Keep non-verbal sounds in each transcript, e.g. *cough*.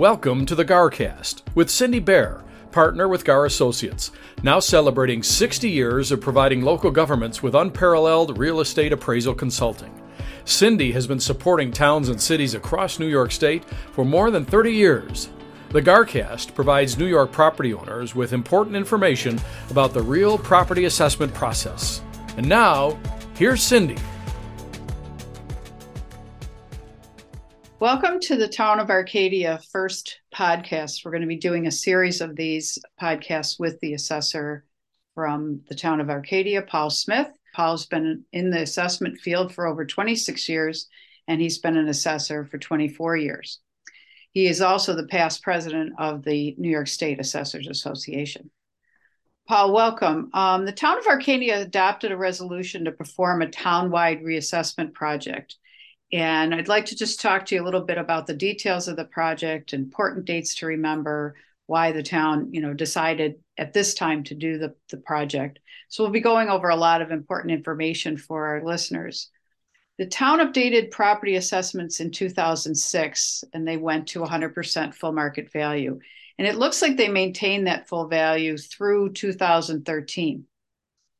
Welcome to the GARcast with Cindy Baire, partner with GAR Associates, now celebrating 60 years of providing local governments with unparalleled real estate appraisal consulting. Cindy has been supporting towns and cities across New York State for more than 30 years. The GARcast provides New York property owners with important information about the real property assessment process. And now, here's Cindy. Welcome to the Town of Arcadia first podcast. We're going to be doing a series of these podcasts with the assessor from the Town of Arcadia, Paul Smith. Paul's been in the assessment field for over 26 years, and he's been an assessor for 24 years. He is also the past president of the New York State Assessors Association. Paul, welcome. Um, the Town of Arcadia adopted a resolution to perform a town-wide reassessment project and I'd like to just talk to you a little bit about the details of the project, important dates to remember, why the town, you know, decided at this time to do the, the project. So we'll be going over a lot of important information for our listeners. The town updated property assessments in 2006 and they went to 100% full market value. And it looks like they maintained that full value through 2013.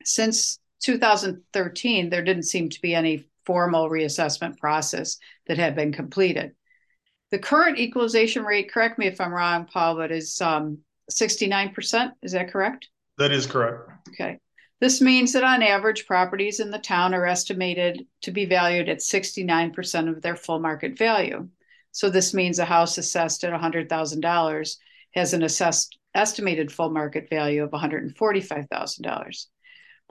Since 2013, there didn't seem to be any formal reassessment process that had been completed. The current equalization rate, correct me if I'm wrong, Paul, but is um, 69%. Is that correct? That is correct. Okay. This means that on average, properties in the town are estimated to be valued at 69% of their full market value. So this means a house assessed at $100,000 has an assessed estimated full market value of $145,000.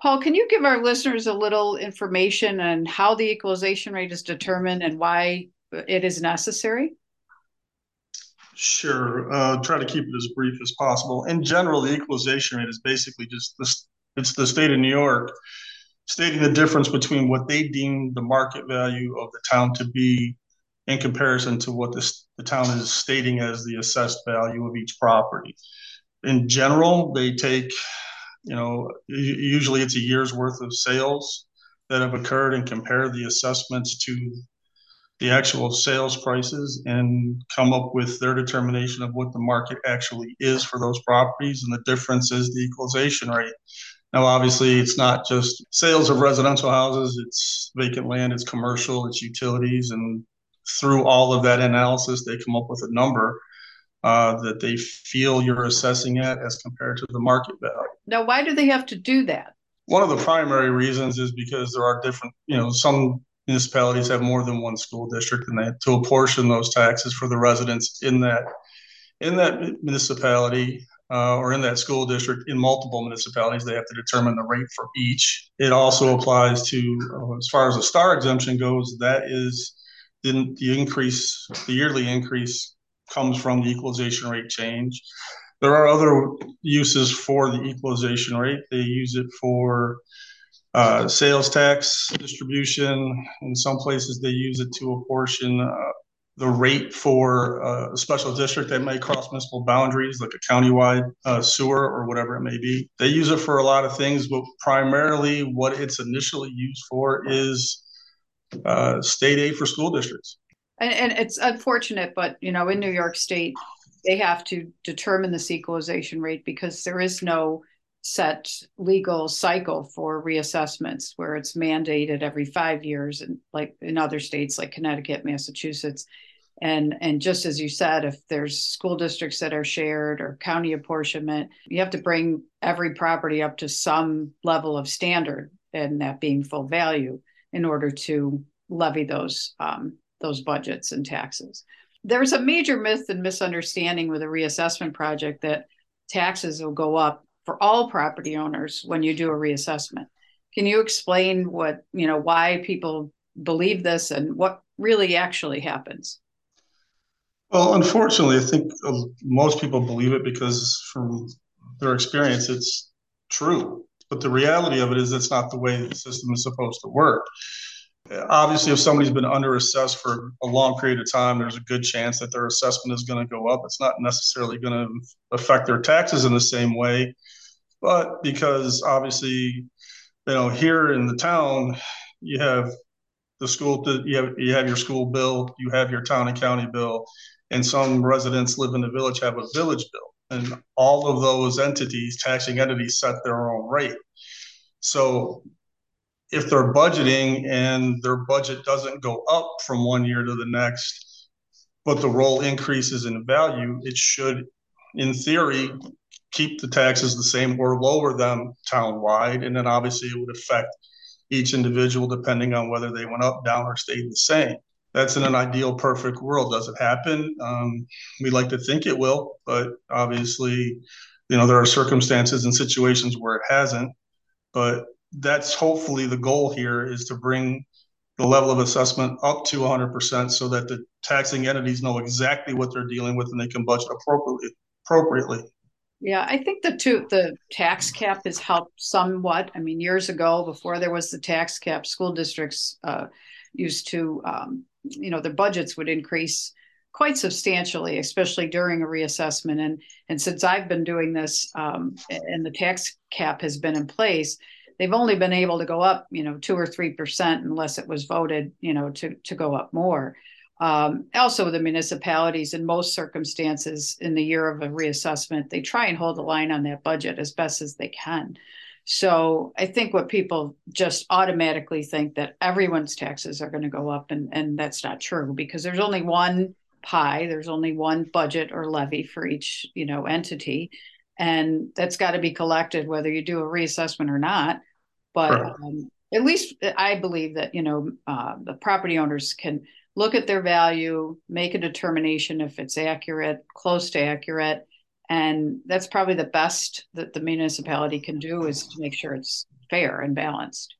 Paul, can you give our listeners a little information on how the equalization rate is determined and why it is necessary? Sure. Uh, try to keep it as brief as possible. In general, the equalization rate is basically just this. It's the state of New York stating the difference between what they deem the market value of the town to be in comparison to what this, the town is stating as the assessed value of each property. In general, they take you know, usually it's a year's worth of sales that have occurred and compare the assessments to the actual sales prices and come up with their determination of what the market actually is for those properties. And the difference is the equalization rate. Now, obviously, it's not just sales of residential houses, it's vacant land, it's commercial, it's utilities. And through all of that analysis, they come up with a number uh, that they feel you're assessing at as compared to the market value. Now, why do they have to do that? One of the primary reasons is because there are different, you know, some municipalities have more than one school district, and they have to apportion those taxes for the residents in that in that municipality uh, or in that school district. In multiple municipalities, they have to determine the rate for each. It also applies to, uh, as far as the star exemption goes, that is the, the increase, the yearly increase comes from the equalization rate change. There are other uses for the equalization rate. They use it for uh, sales tax distribution. In some places, they use it to apportion uh, the rate for uh, a special district that may cross municipal boundaries, like a countywide uh, sewer or whatever it may be. They use it for a lot of things, but primarily what it's initially used for is uh, state aid for school districts and, and it's unfortunate, but you know, in New York State, they have to determine this equalization rate because there is no set legal cycle for reassessments where it's mandated every five years and like in other states like connecticut massachusetts. And and just as you said if there's school districts that are shared or county apportionment you have to bring every property up to some level of standard and that being full value in order to levy those um, those budgets and taxes. There's a major myth and misunderstanding with a reassessment project that taxes will go up for all property owners when you do a reassessment. Can you explain what, you know, why people believe this and what really actually happens? Well, unfortunately, I think uh, most people believe it because from their experience, it's true. But the reality of it is, it's not the way the system is supposed to work obviously if somebody's been under assessed for a long period of time there's a good chance that their assessment is going to go up it's not necessarily going to affect their taxes in the same way but because obviously you know here in the town you have the school you have you have your school bill you have your town and county bill and some residents live in the village have a village bill. And all of those entities, taxing entities, set their own rate. So if they're budgeting and their budget doesn't go up from one year to the next, but the roll increases in value, it should, in theory, keep the taxes the same or lower them town-wide. And then obviously it would affect each individual depending on whether they went up, down, or stayed the same. That's in an ideal, perfect world. Does it happen? Um, we like to think it will, but obviously, you know, there are circumstances and situations where it hasn't. But that's hopefully the goal here is to bring the level of assessment up to 100% so that the taxing entities know exactly what they're dealing with and they can budget appropriately appropriately. Yeah i think the two the tax cap has helped somewhat. I mean years ago before there was the tax cap school districts uh, used to um, you know their budgets would increase quite substantially especially during a reassessment. And and since i've been doing this um, and the tax cap has been in place they've only been able to go up, you know, two or three percent unless it was voted, you know, to to go up more. Um, also, the municipalities, in most circumstances, in the year of a reassessment, they try and hold the line on that budget as best as they can. So I think what people just automatically think that everyone's taxes are going to go up, and and that's not true because there's only one pie, there's only one budget or levy for each you know entity, and that's got to be collected whether you do a reassessment or not. But right. um, at least I believe that you know uh, the property owners can look at their value, make a determination if it's accurate, close to accurate, and that's probably the best that the municipality can do is to make sure it's fair and balanced.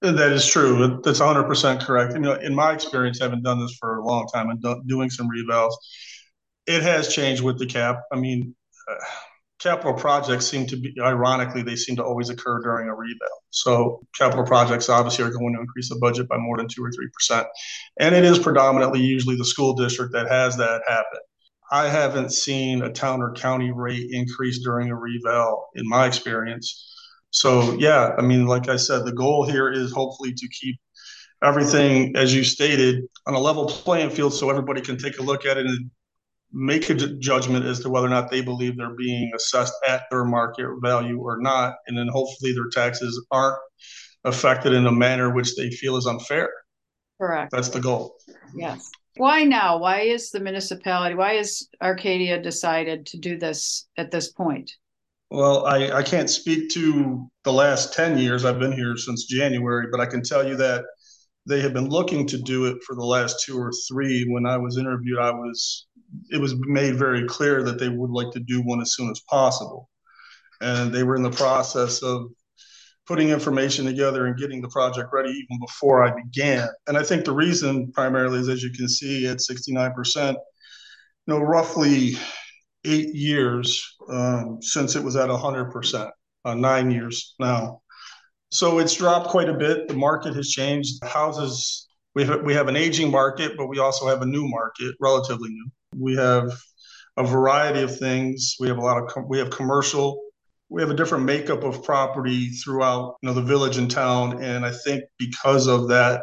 That is true. That's 100% correct. You know, in my experience, having done this for a long time and do- doing some revals, it has changed with the cap. I mean, uh, capital projects seem to be, ironically, they seem to always occur during a reval. So capital projects obviously are going to increase the budget by more than two or three percent, and it is predominantly usually the school district that has that happen. I haven't seen a town or county rate increase during a reval in my experience. So yeah, I mean, like I said, the goal here is hopefully to keep everything, as you stated, on a level playing field so everybody can take a look at it and make a judgment as to whether or not they believe they're being assessed at their market value or not. And then hopefully their taxes aren't affected in a manner which they feel is unfair. Correct. That's the goal. Yes. Why now? Why is the municipality, why is Arcadia decided to do this at this point? Well, I, I can't speak to the last 10 years. I've been here since January, but I can tell you that they have been looking to do it for the last two or three. When I was interviewed, I was it was made very clear that they would like to do one as soon as possible. And they were in the process of putting information together and getting the project ready even before I began. And I think the reason primarily is, as you can see, at 69%, you know, roughly eight years um, since it was at 100%, uh, nine years now. So it's dropped quite a bit. The market has changed. Houses, we have, we have an aging market, but we also have a new market, relatively new. We have a variety of things. We have a lot of com- we have commercial. We have a different makeup of property throughout you know the village and town, and I think because of that,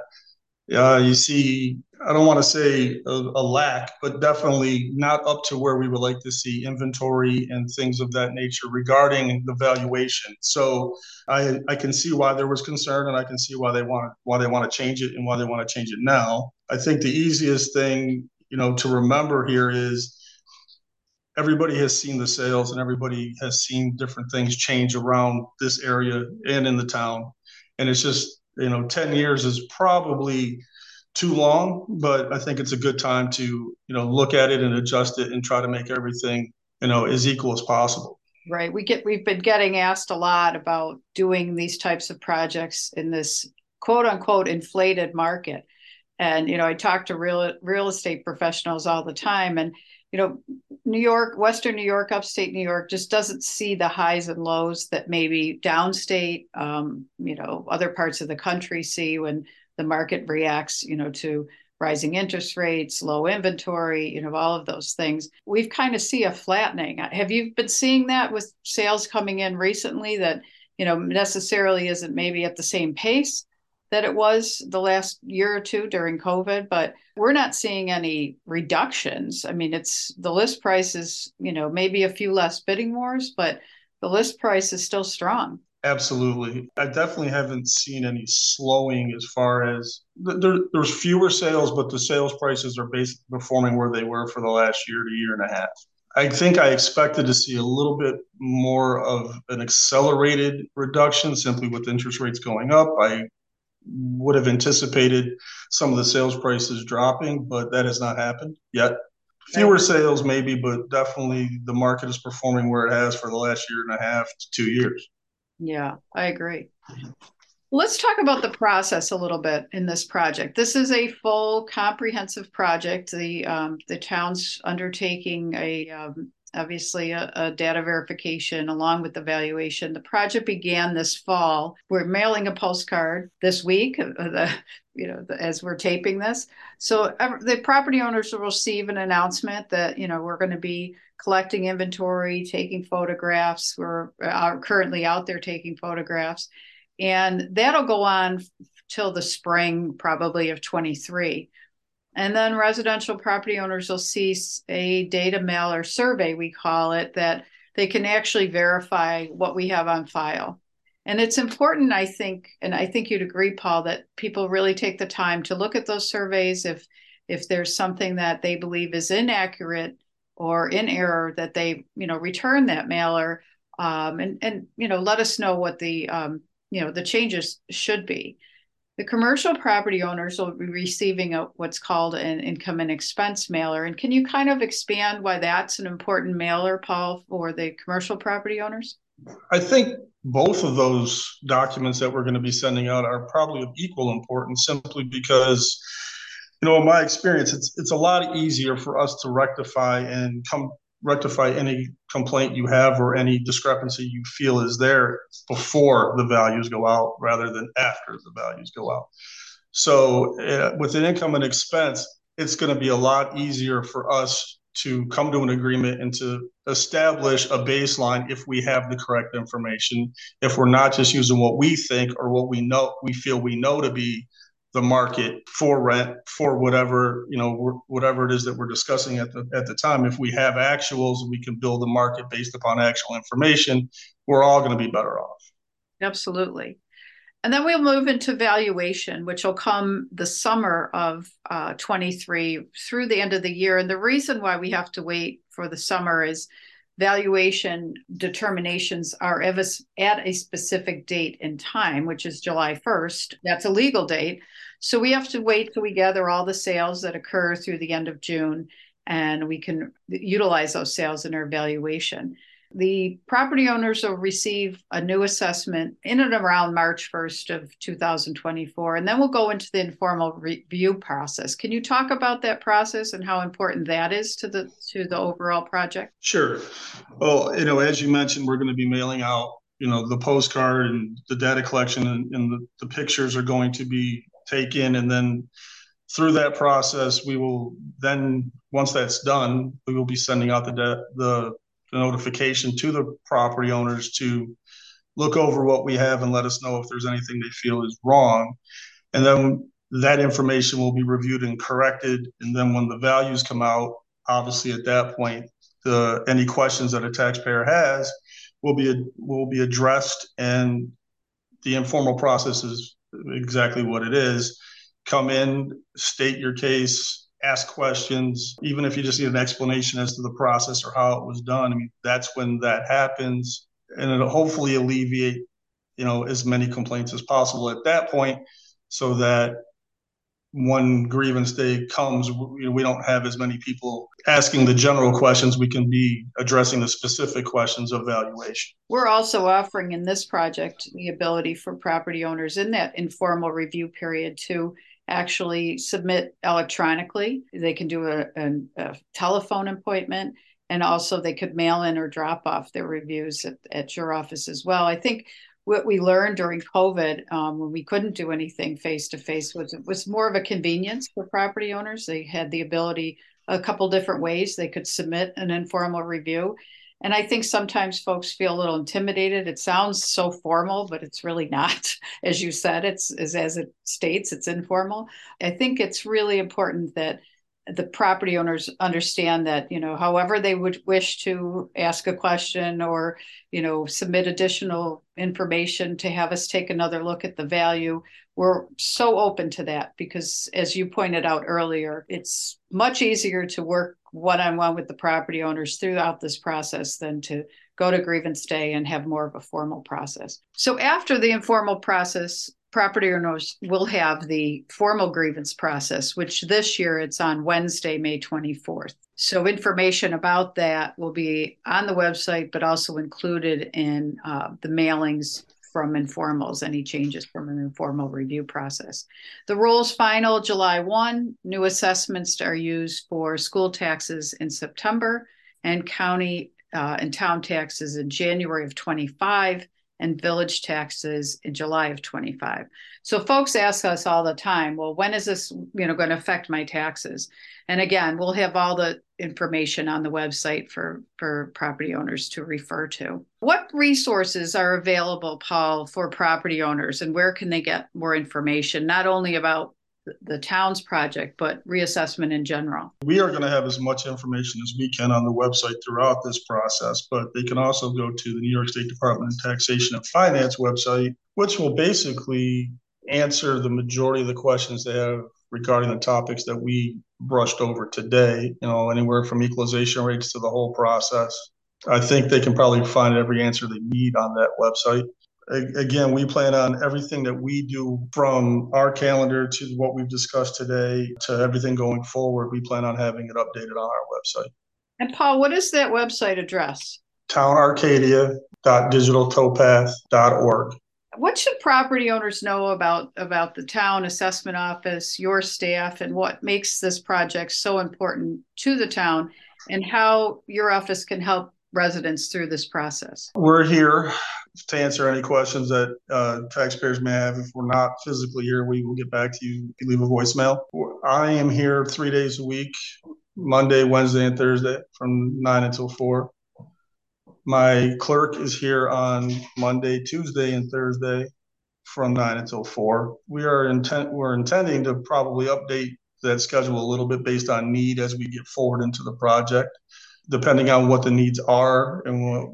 uh, you see I don't want to say a, a, lack, but definitely not up to where we would like to see inventory and things of that nature regarding the valuation. So I I can see why there was concern, and I can see why they want why they want to change it and why they want to change it now. I think the easiest thing you know to remember here is everybody has seen the sales and everybody has seen different things change around this area and in the town. And it's just you know 10 years is probably too long but i think it's a good time to you know look at it and adjust it and try to make everything you know as equal as possible. Right. We get we've been getting asked a lot about doing these types of projects in this quote unquote inflated market and you know i talk to real real estate professionals all the time and you know new york western new york upstate new york just doesn't see the highs and lows that maybe downstate um, you know other parts of the country see when the market reacts you know to rising interest rates low inventory you know all of those things. We've kind of see a flattening. Have you been seeing that with sales coming in recently that you know necessarily isn't maybe at the same pace that it was the last year or two during COVID, but we're not seeing any reductions. I mean, it's the list price is, you know, maybe a few less bidding wars, but the list price is still strong. Absolutely. I definitely haven't seen any slowing as far as there, there's fewer sales, but the sales prices are basically performing where they were for the last year to year and a half. I think I expected to see a little bit more of an accelerated reduction simply with interest rates going up. I would have anticipated some of the sales prices dropping, but that has not happened yet. Fewer sales, maybe, but definitely the market is performing where it has for the last year and a half to two years. Yeah, I agree. Let's talk about the process a little bit in this project. This is a full, comprehensive project. The um, the town's undertaking a um, obviously a, a, data verification along with the valuation. The project began this fall. We're mailing a postcard this week, uh, the, you know, the, as we're taping this. So the property owners will receive an announcement that you know we're going to be collecting inventory, taking photographs. We're uh, currently out there taking photographs, and that'll go on till the spring probably of 23. And then residential property owners will see a data mailer survey, we call it, that they can actually verify what we have on file. And it's important, I think, and I think you'd agree, Paul, that people really take the time to look at those surveys. If if there's something that they believe is inaccurate or in error, that they you know return that mailer um, and and you know let us know what the um, you know the changes should be. The commercial property owners will be receiving a, what's called an income and expense mailer. And can you kind of expand why that's an important mailer, Paul, for the commercial property owners? I think both of those documents that we're going to be sending out are probably of equal importance simply because you know in my experience it's it's a lot easier for us to rectify and come rectify any complaint you have or any discrepancy you feel is there before the values go out rather than after the values go out. So, uh, with an income and expense, it's going to be a lot easier for us to come to an agreement and to establish a baseline if we have the correct information, if we're not just using what we think or what we know, we feel we know to be the market for rent for whatever you know whatever it is that we're discussing at the at the time. If we have actuals we can build a market based upon actual information. We're all going to be better off. Absolutely. And then we'll move into valuation which will come the summer of uh, 23 through the end of the year. And the reason why we have to wait for the summer is valuation determinations are at a specific date and time, which is July 1st. That's a legal date. So we have to wait till we gather all the sales that occur through the end of June and we can utilize those sales in our valuation. The property owners will receive a new assessment in and around March 1st of 2024, and then we'll go into the informal review process. Can you talk about that process and how important that is to the to the overall project? Sure. Well, you know, as you mentioned, we're going to be mailing out, you know, the postcard and the data collection and, and the, the pictures are going to be taken, and then through that process, we will then once that's done, we will be sending out the de- the the notification to the property owners to look over what we have and let us know if there's anything they feel is wrong. And then that information will be reviewed and corrected. And then when the values come out, obviously at that point, the any questions that a taxpayer has will be will be addressed and the informal process is exactly what it is. Come in, state your case, ask questions, even if you just need an explanation as to the process or how it was done. I mean, that's when that happens, and it'll hopefully alleviate, you know, as many complaints as possible at that point, so that one grievance day comes, we, we don't have as many people asking the general questions. We can be addressing the specific questions of valuation. We're also offering in this project the ability for property owners in that informal review period to actually submit electronically. They can do a, a, a, telephone appointment, and also they could mail in or drop off their reviews at, at your office as well. I think what we learned during COVID, um, when we couldn't do anything face to face, was it was more of a convenience for property owners. They had the ability a couple different ways they could submit an informal review. And I think sometimes folks feel a little intimidated. It sounds so formal, but it's really not. *laughs* As you said, it's as it states, it's informal. I think it's really important that the property owners understand that you know however they would wish to ask a question or you know submit additional information to have us take another look at the value we're so open to that because as you pointed out earlier it's much easier to work one-on-one with the property owners throughout this process than to go to grievance day and have more of a formal process. So after the informal process property owners will have the formal grievance process, which this year it's on Wednesday, May 24th. So information about that will be on the website, but also included in uh, the mailings from informals, any changes from an informal review process. The rules final July 1. New assessments are used for school taxes in September and county uh, and town taxes in January of 25 and village taxes in July of 25. So folks ask us all the time, well, when is this, you know, going to affect my taxes? And again, we'll have all the information on the website for for property owners to refer to. What resources are available, Paul, for property owners and where can they get more information not only about the town's project, but reassessment in general? We are going to have as much information as we can on the website throughout this process, but they can also go to the New York State Department of Taxation and Finance website, which will basically answer the majority of the questions they have regarding the topics that we brushed over today, you know, anywhere from equalization rates to the whole process. I think they can probably find every answer they need on that website again, we plan on everything that we do from our calendar to what we've discussed today to everything going forward. We plan on having it updated on our website. And Paul, what is that website address? townarcadia.digitaltowpath.org. What should property owners know about about the town assessment office, your staff, and what makes this project so important to the town, and how your office can help residents through this process? We're here to answer any questions that uh, taxpayers may have. If we're not physically here, we will get back to you you leave a voicemail. I am here three days a week Monday, Wednesday, and Thursday from 9 until 4. My clerk is here on Monday, Tuesday, and Thursday from 9 until 4. We are intent we're intending to probably update that schedule a little bit based on need as we get forward into the project depending on what the needs are and what,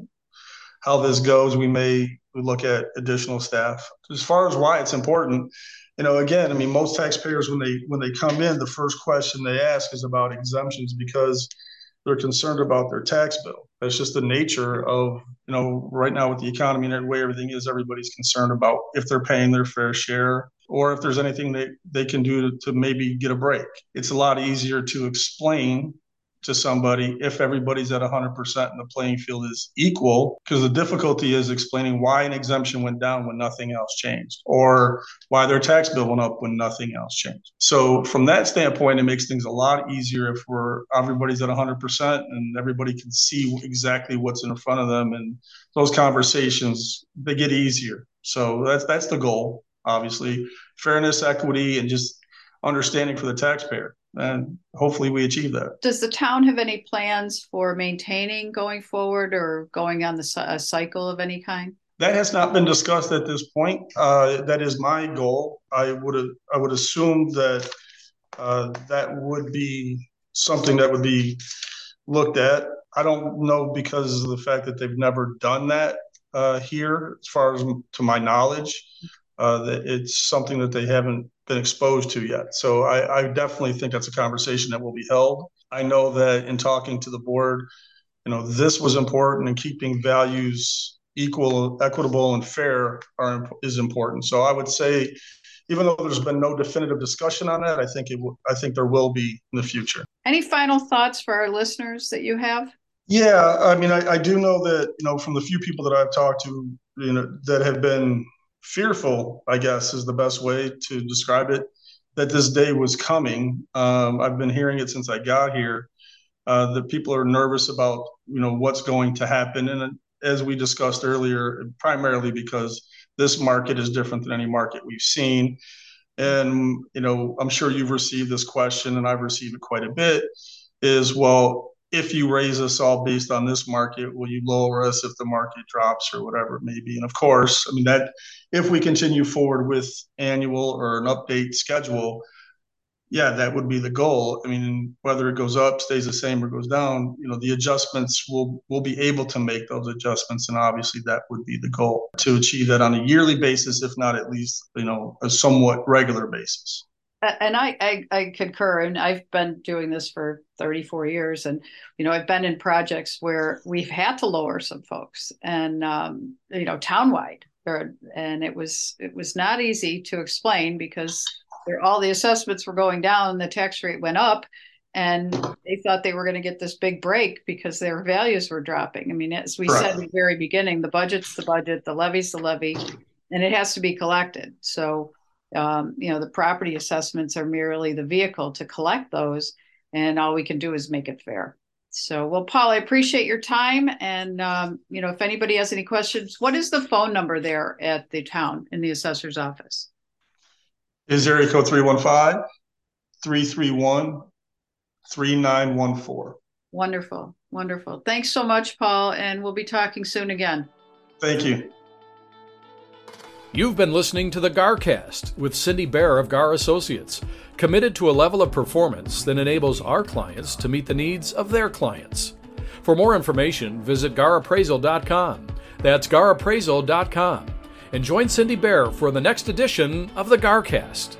how this goes, we may look at additional staff. As far as why it's important, you know, again, I mean, most taxpayers when they when they come in, the first question they ask is about exemptions because they're concerned about their tax bill. That's just the nature of, you know, right now with the economy and the way everything is, everybody's concerned about if they're paying their fair share or if there's anything they, they can do to, to maybe get a break. It's a lot easier to explain to somebody if everybody's at 100% and the playing field is equal because the difficulty is explaining why an exemption went down when nothing else changed or why their tax bill went up when nothing else changed. So from that standpoint it makes things a lot easier if we're everybody's at 100% and everybody can see exactly what's in front of them and those conversations they get easier. So that's that's the goal obviously. Fairness equity and just understanding for the taxpayer and hopefully we achieve that. Does the town have any plans for maintaining going forward or going on the a cycle of any kind? That has not been discussed at this point. Uh, that is my goal. I would I would assume that uh, that would be something that would be looked at. I don't know because of the fact that they've never done that uh, here, as far as to my knowledge. Uh, that it's something that they haven't been exposed to yet. So I, I definitely think that's a conversation that will be held. I know that in talking to the board, you know, this was important and keeping values equal, equitable, and fair are is important. So I would say, even though there's been no definitive discussion on that, I think it will. I think there will be in the future. Any final thoughts for our listeners that you have? Yeah, I mean, I, I do know that you know from the few people that I've talked to, you know, that have been fearful, I guess is the best way to describe it, that this day was coming. Um, I've been hearing it since I got here. Uh, that people are nervous about, you know, what's going to happen, and as we discussed earlier, primarily because this market is different than any market we've seen. And you know, I'm sure you've received this question, and I've received it quite a bit. Is well, if you raise us all based on this market, will you lower us if the market drops or whatever it may be? And of course, I mean that if we continue forward with annual or an update schedule, yeah, that would be the goal. I mean, whether it goes up, stays the same, or goes down, you know, the adjustments will will be able to make those adjustments, and obviously that would be the goal to achieve that on a yearly basis, if not at least, you know, a somewhat regular basis and I, I, I concur and i've been doing this for 34 years and you know i've been in projects where we've had to lower some folks and um, you know townwide and it was it was not easy to explain because all the assessments were going down and the tax rate went up and they thought they were going to get this big break because their values were dropping i mean as we right. said in the very beginning the budget's the budget the levy's the levy and it has to be collected so um, you know the property assessments are merely the vehicle to collect those and all we can do is make it fair. So well paul i appreciate your time and um, you know if anybody has any questions what is the phone number there at the town in the assessor's office? Is area code 315 331 3914 wonderful wonderful. Thanks so much paul and we'll be talking soon again. Thank you You've been listening to the GARcast with Cindy Baire of GAR Associates, committed to a level of performance that enables our clients to meet the needs of their clients. For more information, visit garappraisal.com. That's garappraisal.com. And join Cindy Baire for the next edition of the GARcast.